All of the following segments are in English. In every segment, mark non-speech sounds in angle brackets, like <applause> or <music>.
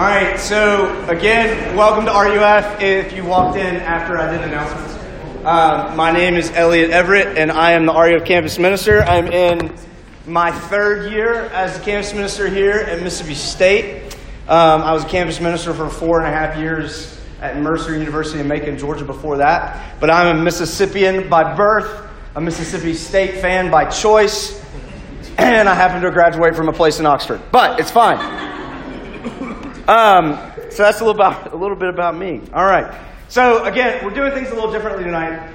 All right, so again, welcome to RUF. If you walked in after I did announcements, uh, my name is Elliot Everett, and I am the RUF campus minister. I'm in my third year as the campus minister here at Mississippi State. Um, I was a campus minister for four and a half years at Mercer University in Macon, Georgia before that. But I'm a Mississippian by birth, a Mississippi State fan by choice, and I happen to graduate from a place in Oxford. But it's fine. Um, so that's a little, about, a little bit about me. All right. So again, we're doing things a little differently tonight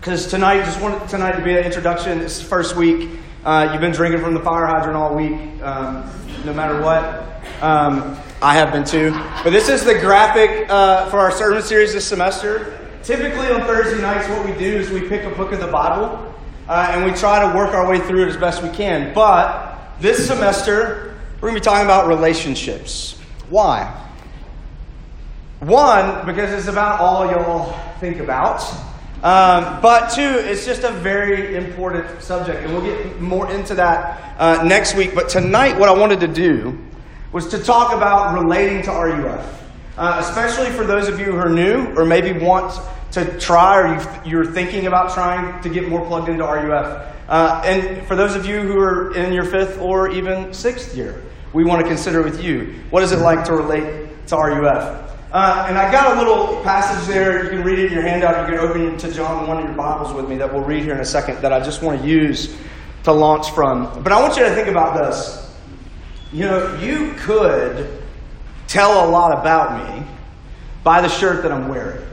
because tonight just wanted tonight to be an introduction. This is first week. Uh, you've been drinking from the fire hydrant all week, um, no matter what. Um, I have been too. But this is the graphic uh, for our sermon series this semester. Typically on Thursday nights, what we do is we pick a book of the Bible uh, and we try to work our way through it as best we can. But this semester, we're going to be talking about relationships. Why? One, because it's about all y'all think about. Um, but two, it's just a very important subject, and we'll get more into that uh, next week. But tonight, what I wanted to do was to talk about relating to RUF, uh, especially for those of you who are new or maybe want to try or you, are thinking about trying to get more plugged into RUF. Uh, and for those of you who are in your fifth or even sixth year, we want to consider with you. What is it like to relate to RUF? Uh, and I got a little passage there. You can read it in your handout. You can open it to John one of your Bibles with me that we'll read here in a second that I just want to use to launch from. But I want you to think about this. You know, you could tell a lot about me by the shirt that I'm wearing.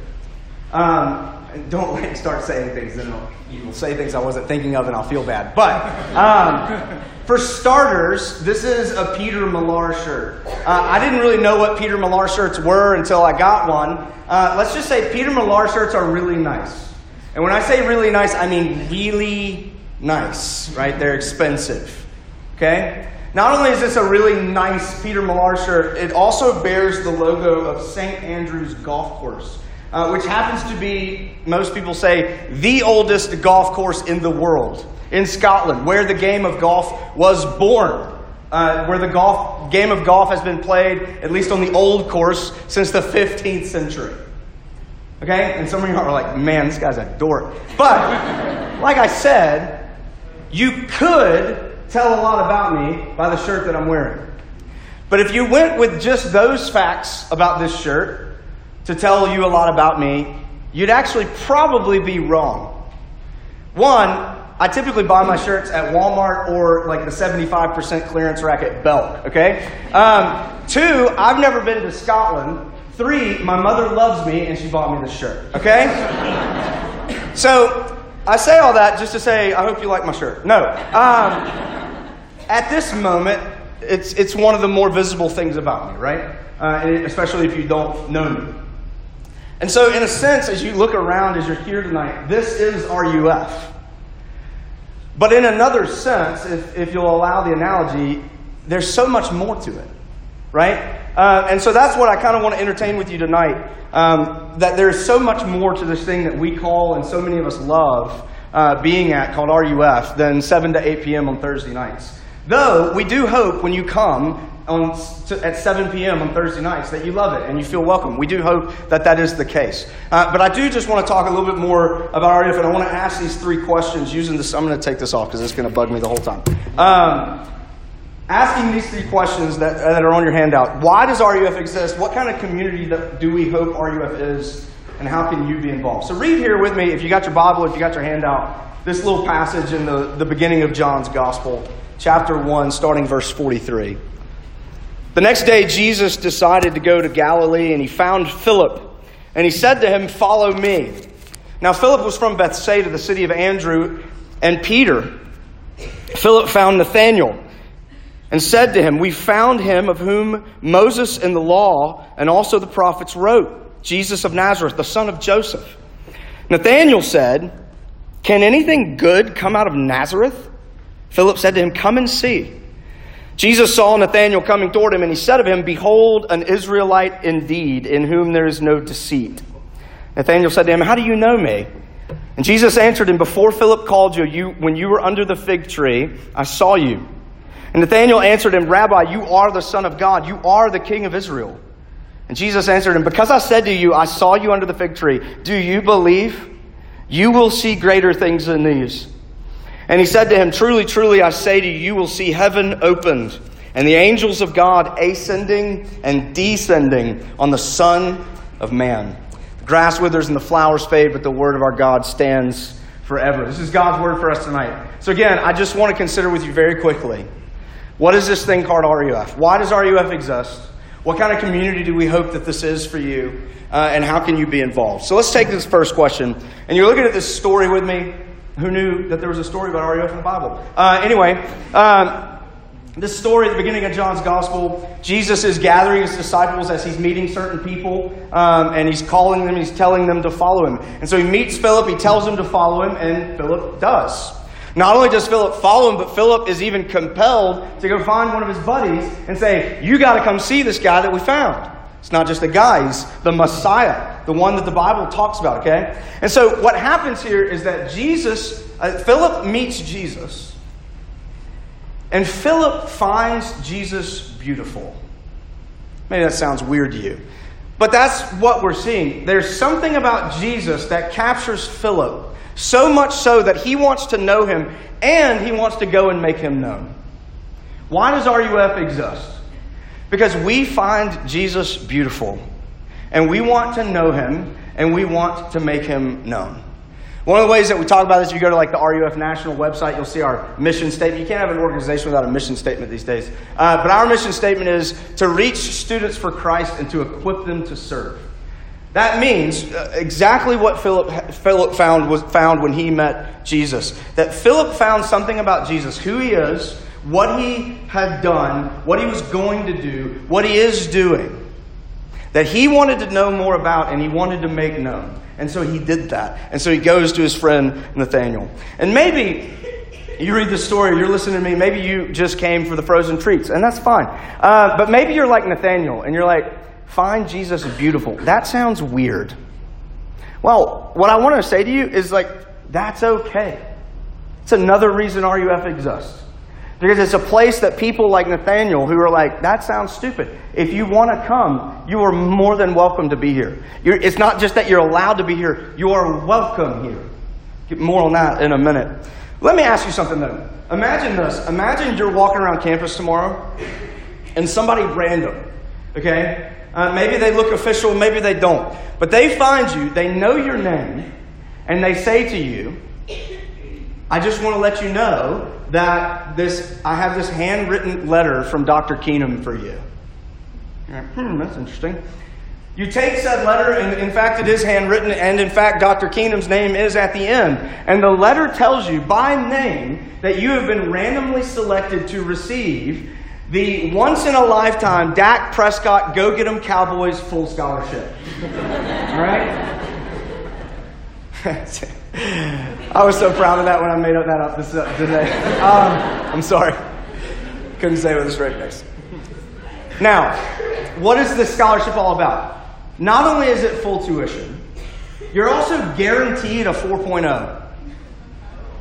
Um, <laughs> don't like start saying things, then you'll say things I wasn't thinking of and I'll feel bad. But um, for starters, this is a Peter Millar shirt. Uh, I didn't really know what Peter Millar shirts were until I got one. Uh, let's just say Peter Millar shirts are really nice. And when I say really nice, I mean really nice, right? They're expensive. Okay? Not only is this a really nice Peter Millar shirt, it also bears the logo of St. Andrew's Golf Course uh, which happens to be, most people say, the oldest golf course in the world, in Scotland, where the game of golf was born. Uh, where the golf, game of golf has been played, at least on the old course, since the 15th century. Okay? And some of you are like, man, this guy's a dork. But, like I said, you could tell a lot about me by the shirt that I'm wearing. But if you went with just those facts about this shirt, to tell you a lot about me, you'd actually probably be wrong. One, I typically buy my shirts at Walmart or like the 75% clearance rack at Belk, okay? Um, two, I've never been to Scotland. Three, my mother loves me and she bought me this shirt, okay? <laughs> so I say all that just to say, I hope you like my shirt. No. Um, at this moment, it's, it's one of the more visible things about me, right? Uh, especially if you don't know me. And so, in a sense, as you look around as you're here tonight, this is RUF. But in another sense, if, if you'll allow the analogy, there's so much more to it, right? Uh, and so that's what I kind of want to entertain with you tonight. Um, that there's so much more to this thing that we call and so many of us love uh, being at called RUF than 7 to 8 p.m. on Thursday nights. Though we do hope when you come on, at 7 p.m. on Thursday nights that you love it and you feel welcome. We do hope that that is the case. Uh, but I do just want to talk a little bit more about RUF, and I want to ask these three questions using this. I'm going to take this off because it's going to bug me the whole time. Um, asking these three questions that, that are on your handout. Why does RUF exist? What kind of community do we hope RUF is? And how can you be involved? So read here with me, if you got your Bible, if you got your handout, this little passage in the, the beginning of John's Gospel, chapter 1, starting verse 43. The next day, Jesus decided to go to Galilee and he found Philip. And he said to him, Follow me. Now, Philip was from Bethsaida, the city of Andrew and Peter. Philip found Nathanael and said to him, We found him of whom Moses in the law and also the prophets wrote, Jesus of Nazareth, the son of Joseph. Nathanael said, Can anything good come out of Nazareth? Philip said to him, Come and see. Jesus saw Nathanael coming toward him, and he said of him, Behold, an Israelite indeed, in whom there is no deceit. Nathanael said to him, How do you know me? And Jesus answered him, Before Philip called you, you when you were under the fig tree, I saw you. And Nathanael answered him, Rabbi, you are the Son of God. You are the King of Israel. And Jesus answered him, Because I said to you, I saw you under the fig tree, do you believe? You will see greater things than these. And he said to him, Truly, truly, I say to you, you will see heaven opened, and the angels of God ascending and descending on the Son of Man. The grass withers and the flowers fade, but the word of our God stands forever. This is God's word for us tonight. So, again, I just want to consider with you very quickly what is this thing called RUF? Why does RUF exist? What kind of community do we hope that this is for you? Uh, and how can you be involved? So let's take this first question. And you're looking at this story with me. Who knew that there was a story about RUF in the Bible? Uh, anyway, um, this story at the beginning of John's Gospel, Jesus is gathering his disciples as he's meeting certain people, um, and he's calling them, he's telling them to follow him. And so he meets Philip, he tells him to follow him, and Philip does. Not only does Philip follow him, but Philip is even compelled to go find one of his buddies and say, You got to come see this guy that we found. It's not just a guy, he's the Messiah, the one that the Bible talks about, okay? And so what happens here is that Jesus, uh, Philip meets Jesus, and Philip finds Jesus beautiful. Maybe that sounds weird to you. But that's what we're seeing. There's something about Jesus that captures Philip so much so that he wants to know him and he wants to go and make him known. Why does RUF exist? Because we find Jesus beautiful and we want to know him and we want to make him known. One of the ways that we talk about this, if you go to like the RUF national website, you'll see our mission statement. You can't have an organization without a mission statement these days. Uh, but our mission statement is to reach students for Christ and to equip them to serve. That means uh, exactly what Philip, Philip found, was, found when he met Jesus. That Philip found something about Jesus, who he is, what he had done, what he was going to do, what he is doing, that he wanted to know more about and he wanted to make known. And so he did that. And so he goes to his friend Nathaniel. And maybe you read the story, you're listening to me, maybe you just came for the frozen treats, and that's fine. Uh, but maybe you're like Nathaniel and you're like, find Jesus beautiful. That sounds weird. Well, what I want to say to you is like, that's okay. It's another reason RUF exists. Because it's a place that people like Nathaniel who are like, that sounds stupid. If you want to come, you are more than welcome to be here. You're, it's not just that you're allowed to be here, you are welcome here. More on that in a minute. Let me ask you something though. Imagine this. Imagine you're walking around campus tomorrow and somebody random, okay, uh, maybe they look official, maybe they don't. But they find you, they know your name, and they say to you, I just want to let you know that this I have this handwritten letter from Dr. Keenum for you. Like, hmm, that's interesting. You take said letter, and in fact, it is handwritten, and in fact, Dr. Keenum's name is at the end. And the letter tells you by name that you have been randomly selected to receive the once in a lifetime Dak Prescott Go Get 'em Cowboys full scholarship. All <laughs> right? <laughs> I was so proud of that when I made up that up this, uh, today. Um, I'm sorry. Couldn't say it with a straight face. Now, what is this scholarship all about? Not only is it full tuition, you're also guaranteed a 4.0.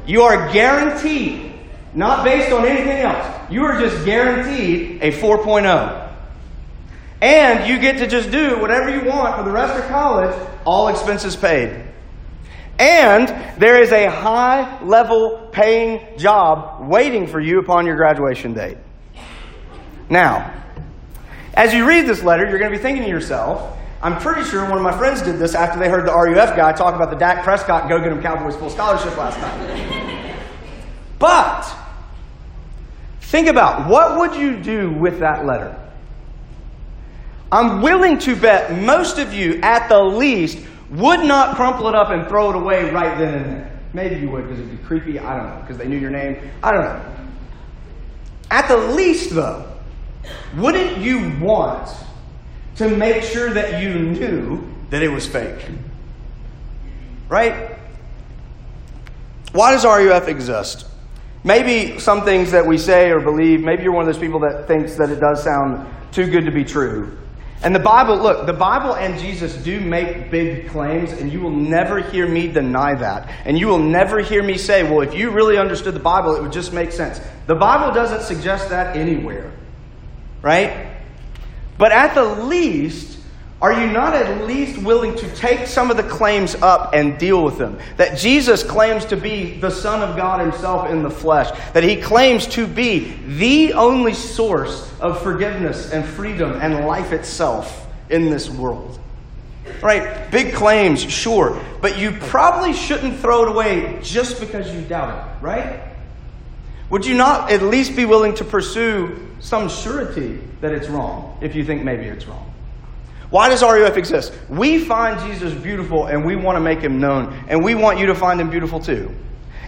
You are guaranteed not based on anything else. You are just guaranteed a 4.0. And you get to just do whatever you want for the rest of college, all expenses paid. And there is a high level paying job waiting for you upon your graduation date. Now, as you read this letter, you're going to be thinking to yourself, I'm pretty sure one of my friends did this after they heard the RUF guy talk about the Dak Prescott Go Get 'em Cowboys full scholarship last night. but Think about what would you do with that letter? I'm willing to bet most of you, at the least, would not crumple it up and throw it away right then and there. Maybe you would because it'd be creepy. I don't know. Because they knew your name. I don't know. At the least, though, wouldn't you want to make sure that you knew that it was fake? Right? Why does RUF exist? Maybe some things that we say or believe, maybe you're one of those people that thinks that it does sound too good to be true. And the Bible, look, the Bible and Jesus do make big claims, and you will never hear me deny that. And you will never hear me say, well, if you really understood the Bible, it would just make sense. The Bible doesn't suggest that anywhere, right? But at the least, are you not at least willing to take some of the claims up and deal with them? That Jesus claims to be the Son of God Himself in the flesh, that He claims to be the only source of forgiveness and freedom and life itself in this world. Right? Big claims, sure, but you probably shouldn't throw it away just because you doubt it, right? Would you not at least be willing to pursue some surety that it's wrong if you think maybe it's wrong? Why does RUF exist? We find Jesus beautiful and we want to make him known, and we want you to find him beautiful too.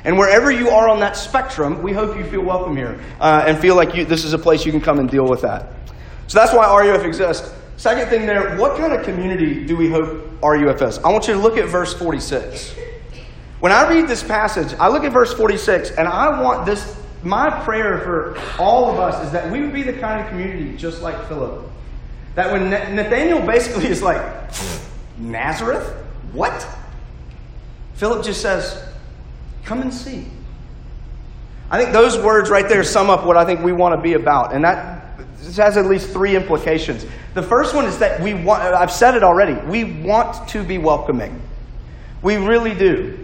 And wherever you are on that spectrum, we hope you feel welcome here uh, and feel like you, this is a place you can come and deal with that. So that's why RUF exists. Second thing there, what kind of community do we hope RUF is? I want you to look at verse 46. When I read this passage, I look at verse 46 and I want this, my prayer for all of us is that we would be the kind of community just like Philip that when Nathaniel basically is like, Nazareth? What? Philip just says, Come and see. I think those words right there sum up what I think we want to be about. And that has at least three implications. The first one is that we want, I've said it already, we want to be welcoming. We really do.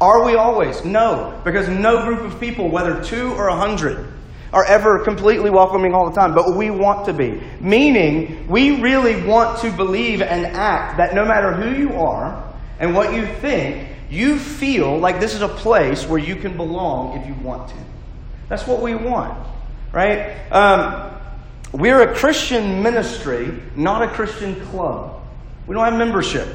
Are we always? No, because no group of people, whether two or a hundred, are ever completely welcoming all the time, but we want to be. Meaning, we really want to believe and act that no matter who you are and what you think, you feel like this is a place where you can belong if you want to. That's what we want, right? Um, we're a Christian ministry, not a Christian club. We don't have membership.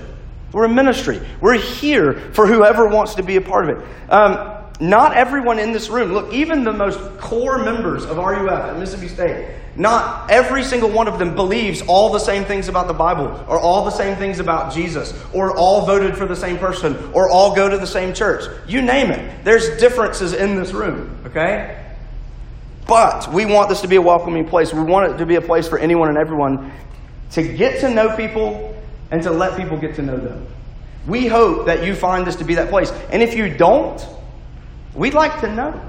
We're a ministry. We're here for whoever wants to be a part of it. Um, not everyone in this room, look, even the most core members of RUF at Mississippi State, not every single one of them believes all the same things about the Bible, or all the same things about Jesus, or all voted for the same person, or all go to the same church. You name it. There's differences in this room, okay? But we want this to be a welcoming place. We want it to be a place for anyone and everyone to get to know people and to let people get to know them. We hope that you find this to be that place. And if you don't, We'd like to know.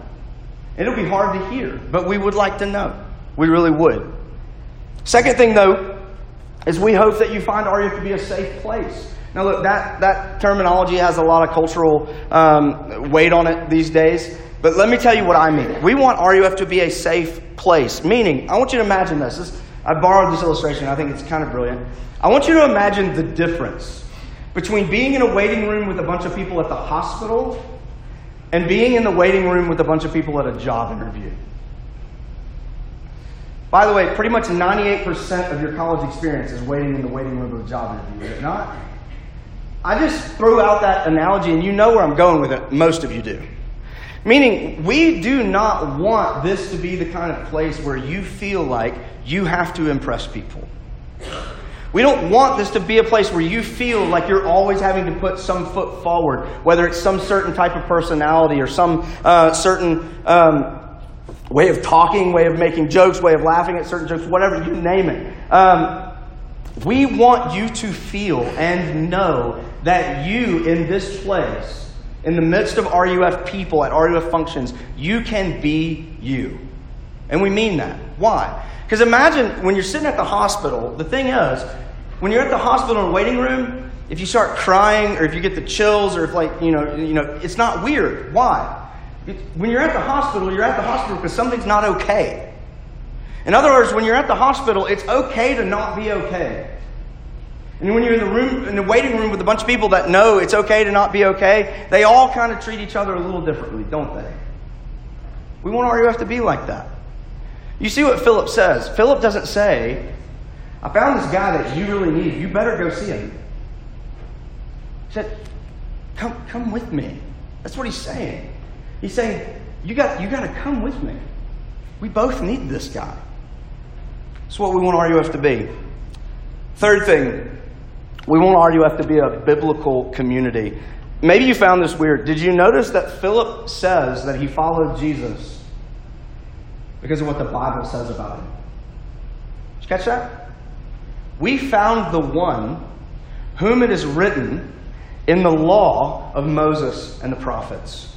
It'll be hard to hear, but we would like to know. We really would. Second thing, though, is we hope that you find RUF to be a safe place. Now, look, that, that terminology has a lot of cultural um, weight on it these days, but let me tell you what I mean. We want RUF to be a safe place, meaning, I want you to imagine this. this I borrowed this illustration, I think it's kind of brilliant. I want you to imagine the difference between being in a waiting room with a bunch of people at the hospital and being in the waiting room with a bunch of people at a job interview. By the way, pretty much 98% of your college experience is waiting in the waiting room of a job interview, is it not? I just threw out that analogy, and you know where I'm going with it. Most of you do. Meaning, we do not want this to be the kind of place where you feel like you have to impress people. We don't want this to be a place where you feel like you're always having to put some foot forward, whether it's some certain type of personality or some uh, certain um, way of talking, way of making jokes, way of laughing at certain jokes, whatever, you name it. Um, we want you to feel and know that you in this place, in the midst of RUF people at RUF functions, you can be you. And we mean that. Why? Because imagine when you're sitting at the hospital, the thing is, when you're at the hospital in a waiting room, if you start crying or if you get the chills or if like, you know, you know, it's not weird. Why? when you're at the hospital, you're at the hospital because something's not okay. In other words, when you're at the hospital, it's okay to not be okay. And when you're in the room, in the waiting room with a bunch of people that know it's okay to not be okay, they all kind of treat each other a little differently, don't they? We want RUF to be like that. You see what Philip says. Philip doesn't say, I found this guy that you really need. You better go see him. He said, Come, come with me. That's what he's saying. He's saying, You got, you got to come with me. We both need this guy. That's what we want RUF to be. Third thing, we want RUF to be a biblical community. Maybe you found this weird. Did you notice that Philip says that he followed Jesus because of what the Bible says about him? Did you catch that? We found the one whom it is written in the law of Moses and the prophets.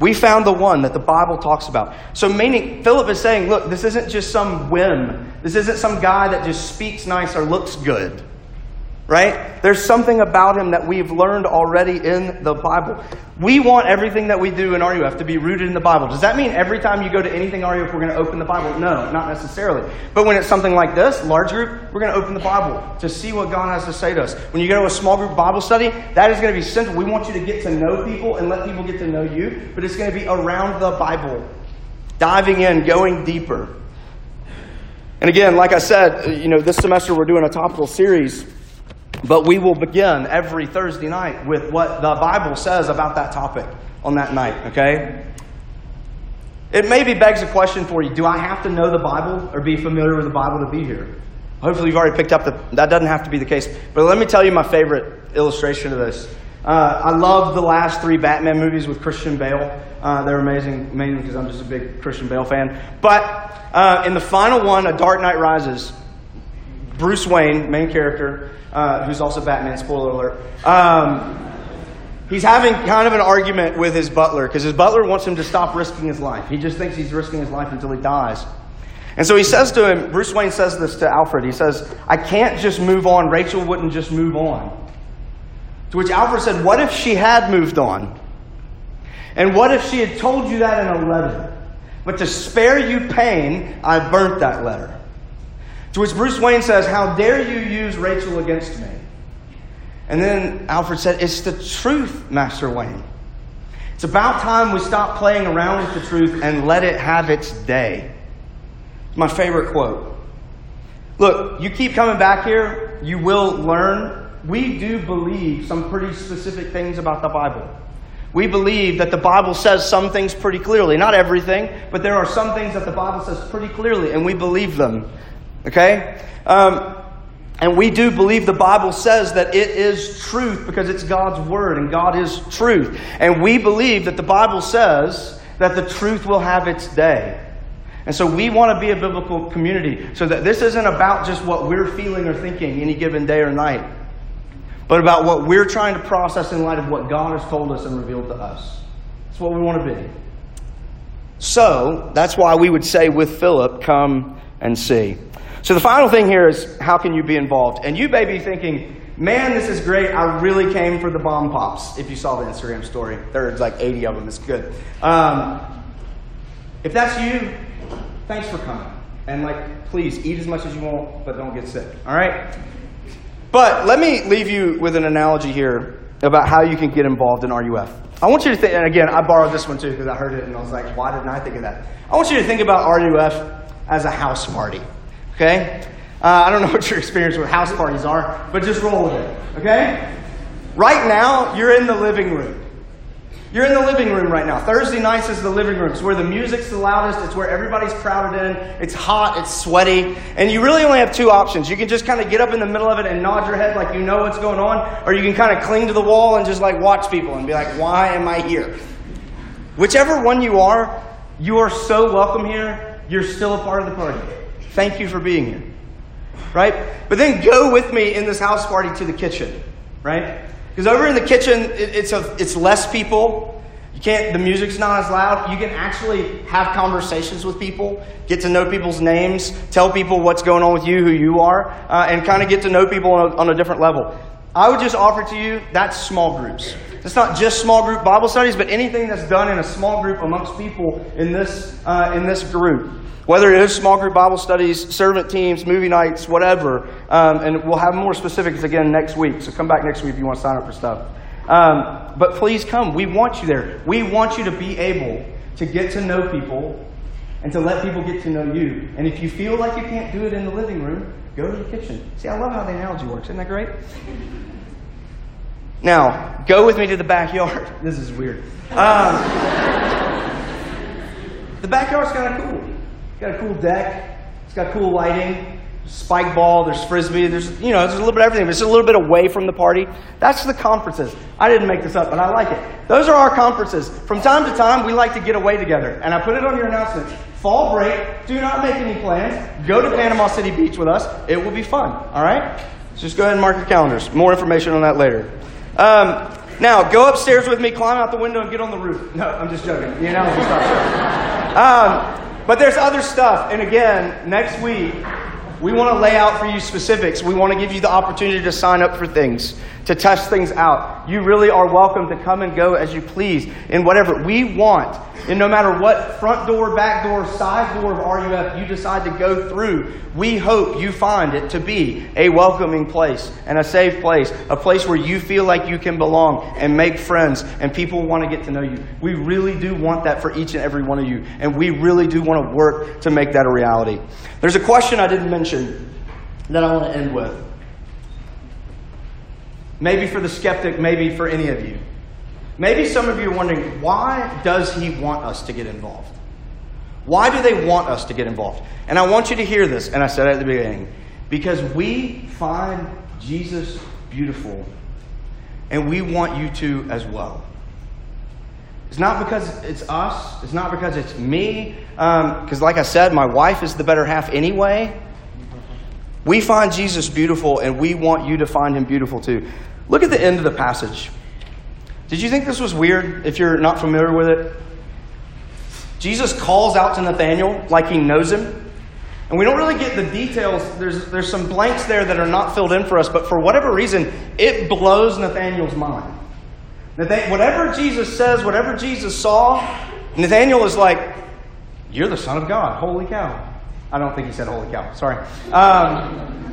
We found the one that the Bible talks about. So, meaning, Philip is saying, look, this isn't just some whim. This isn't some guy that just speaks nice or looks good right? There's something about him that we've learned already in the Bible. We want everything that we do in RUF to be rooted in the Bible. Does that mean every time you go to anything RUF, we're going to open the Bible? No, not necessarily. But when it's something like this, large group, we're going to open the Bible to see what God has to say to us. When you go to a small group Bible study, that is going to be central. We want you to get to know people and let people get to know you, but it's going to be around the Bible, diving in, going deeper. And again, like I said, you know, this semester we're doing a topical series but we will begin every Thursday night with what the Bible says about that topic on that night, okay? It maybe begs a question for you Do I have to know the Bible or be familiar with the Bible to be here? Hopefully, you've already picked up that that doesn't have to be the case. But let me tell you my favorite illustration of this. Uh, I love the last three Batman movies with Christian Bale. Uh, they're amazing, mainly because I'm just a big Christian Bale fan. But uh, in the final one, A Dark Knight Rises, Bruce Wayne, main character, uh, who's also Batman, spoiler alert, um, he's having kind of an argument with his butler because his butler wants him to stop risking his life. He just thinks he's risking his life until he dies. And so he says to him, Bruce Wayne says this to Alfred. He says, I can't just move on. Rachel wouldn't just move on. To which Alfred said, What if she had moved on? And what if she had told you that in a letter? But to spare you pain, I burnt that letter. To which Bruce Wayne says, How dare you use Rachel against me? And then Alfred said, It's the truth, Master Wayne. It's about time we stop playing around with the truth and let it have its day. It's my favorite quote. Look, you keep coming back here, you will learn. We do believe some pretty specific things about the Bible. We believe that the Bible says some things pretty clearly. Not everything, but there are some things that the Bible says pretty clearly, and we believe them. Okay? Um, and we do believe the Bible says that it is truth because it's God's Word and God is truth. And we believe that the Bible says that the truth will have its day. And so we want to be a biblical community so that this isn't about just what we're feeling or thinking any given day or night, but about what we're trying to process in light of what God has told us and revealed to us. That's what we want to be. So that's why we would say with Philip, come and see. So the final thing here is how can you be involved? And you may be thinking, man, this is great. I really came for the bomb pops. If you saw the Instagram story, there's like 80 of them. It's good. Um, if that's you, thanks for coming. And like, please eat as much as you want, but don't get sick. All right? But let me leave you with an analogy here about how you can get involved in RUF. I want you to think, and again, I borrowed this one too because I heard it and I was like, why didn't I think of that? I want you to think about RUF as a house party. Okay? Uh, I don't know <laughs> what your experience with house parties are, but just roll with it. Okay? Right now, you're in the living room. You're in the living room right now. Thursday nights is the living room. It's where the music's the loudest. It's where everybody's crowded in. It's hot. It's sweaty. And you really only have two options. You can just kind of get up in the middle of it and nod your head like you know what's going on, or you can kind of cling to the wall and just like watch people and be like, why am I here? Whichever one you are, you are so welcome here. You're still a part of the party. Thank you for being here. Right? But then go with me in this house party to the kitchen. Right? Because over in the kitchen, it, it's, a, it's less people. You can't, the music's not as loud. You can actually have conversations with people, get to know people's names, tell people what's going on with you, who you are, uh, and kind of get to know people on a, on a different level. I would just offer to you that's small groups. It's not just small group Bible studies, but anything that's done in a small group amongst people in this, uh, in this group. Whether it is small group Bible studies, servant teams, movie nights, whatever. Um, and we'll have more specifics again next week. So come back next week if you want to sign up for stuff. Um, but please come. We want you there. We want you to be able to get to know people and to let people get to know you. And if you feel like you can't do it in the living room, go to the kitchen. See, I love how the analogy works. Isn't that great? Now, go with me to the backyard. <laughs> This is weird. Um, <laughs> the backyard's kind of cool got a cool deck. It's got cool lighting. Spike ball. There's frisbee. There's you know there's a little bit of everything. It's a little bit away from the party. That's the conferences. I didn't make this up, but I like it. Those are our conferences. From time to time, we like to get away together, and I put it on your announcements. Fall break, do not make any plans. Go to Panama City Beach with us. It will be fun, all right? Just go ahead and mark your calendars. More information on that later. Um, now, go upstairs with me, climb out the window, and get on the roof. No, I'm just joking. The analogy's not um, But there's other stuff. And again, next week, we want to lay out for you specifics. We want to give you the opportunity to sign up for things to test things out. You really are welcome to come and go as you please in whatever we want. And no matter what front door, back door, side door of RUF you decide to go through, we hope you find it to be a welcoming place and a safe place, a place where you feel like you can belong and make friends and people want to get to know you. We really do want that for each and every one of you. And we really do want to work to make that a reality. There's a question I didn't mention that I want to end with. Maybe for the skeptic, maybe for any of you. Maybe some of you are wondering, why does he want us to get involved? Why do they want us to get involved? And I want you to hear this, and I said it at the beginning, because we find Jesus beautiful, and we want you to as well. It's not because it's us, it's not because it's me, because, um, like I said, my wife is the better half anyway. We find Jesus beautiful, and we want you to find him beautiful too. Look at the end of the passage. Did you think this was weird if you're not familiar with it? Jesus calls out to Nathanael like he knows him. And we don't really get the details. There's, there's some blanks there that are not filled in for us, but for whatever reason, it blows Nathanael's mind. Nathan, whatever Jesus says, whatever Jesus saw, Nathanael is like, You're the Son of God. Holy cow. I don't think he said holy cow. Sorry. Um,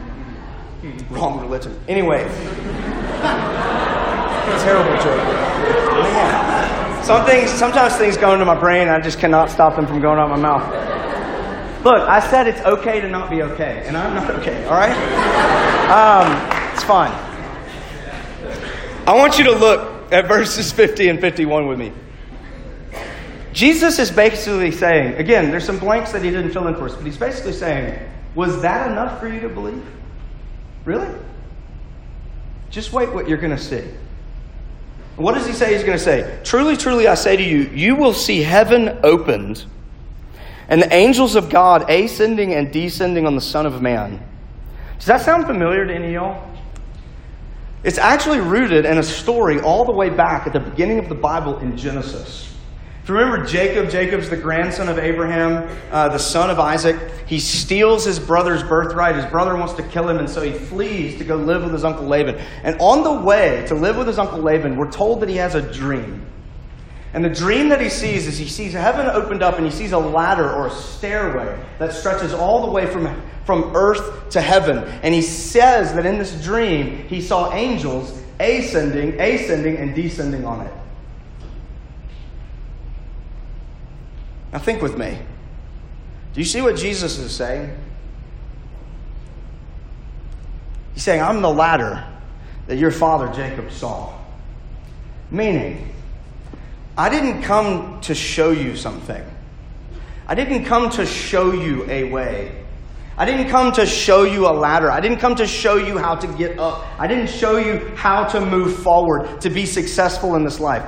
Wrong religion. Anyway. Terrible joke. Man. Some things, sometimes things go into my brain, I just cannot stop them from going out of my mouth. Look, I said it's okay to not be okay, and I'm not okay, all right? Um, it's fine. I want you to look at verses 50 and 51 with me. Jesus is basically saying, again, there's some blanks that he didn't fill in for us, but he's basically saying, was that enough for you to believe? Really? Just wait what you're going to see. What does he say he's going to say? Truly, truly, I say to you, you will see heaven opened and the angels of God ascending and descending on the Son of Man. Does that sound familiar to any of y'all? It's actually rooted in a story all the way back at the beginning of the Bible in Genesis remember Jacob? Jacob's the grandson of Abraham, uh, the son of Isaac. He steals his brother's birthright. His brother wants to kill him, and so he flees to go live with his uncle Laban. And on the way to live with his uncle Laban, we're told that he has a dream. And the dream that he sees is he sees heaven opened up and he sees a ladder or a stairway that stretches all the way from, from earth to heaven. And he says that in this dream he saw angels ascending, ascending, and descending on it. Now, think with me. Do you see what Jesus is saying? He's saying, I'm the ladder that your father Jacob saw. Meaning, I didn't come to show you something. I didn't come to show you a way. I didn't come to show you a ladder. I didn't come to show you how to get up. I didn't show you how to move forward to be successful in this life.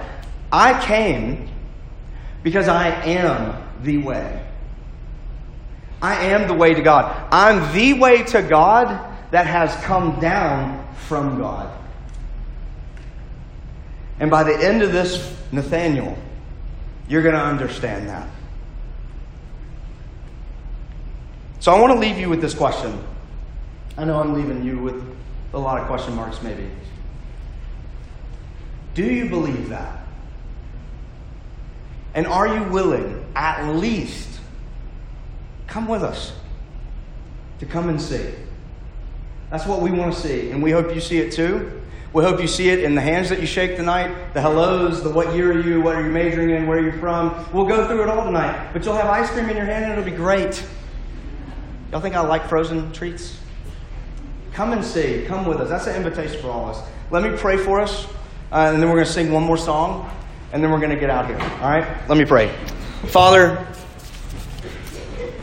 I came because I am the way. I am the way to God. I'm the way to God that has come down from God. And by the end of this, Nathaniel, you're going to understand that. So I want to leave you with this question. I know I'm leaving you with a lot of question marks, maybe. Do you believe that? And are you willing, at least, come with us to come and see? That's what we want to see, and we hope you see it too. We hope you see it in the hands that you shake tonight, the hellos, the what year are you, what are you majoring in, where are you from. We'll go through it all tonight, but you'll have ice cream in your hand and it'll be great. Y'all think I like frozen treats? Come and see. Come with us. That's an invitation for all of us. Let me pray for us, uh, and then we're going to sing one more song and then we're going to get out here. All right? Let me pray. Father,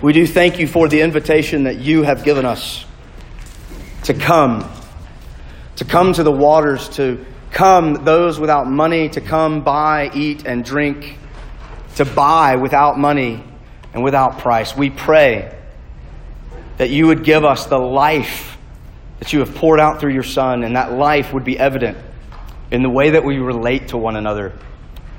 we do thank you for the invitation that you have given us to come, to come to the waters, to come, those without money, to come buy, eat, and drink, to buy without money and without price. We pray that you would give us the life that you have poured out through your Son, and that life would be evident in the way that we relate to one another.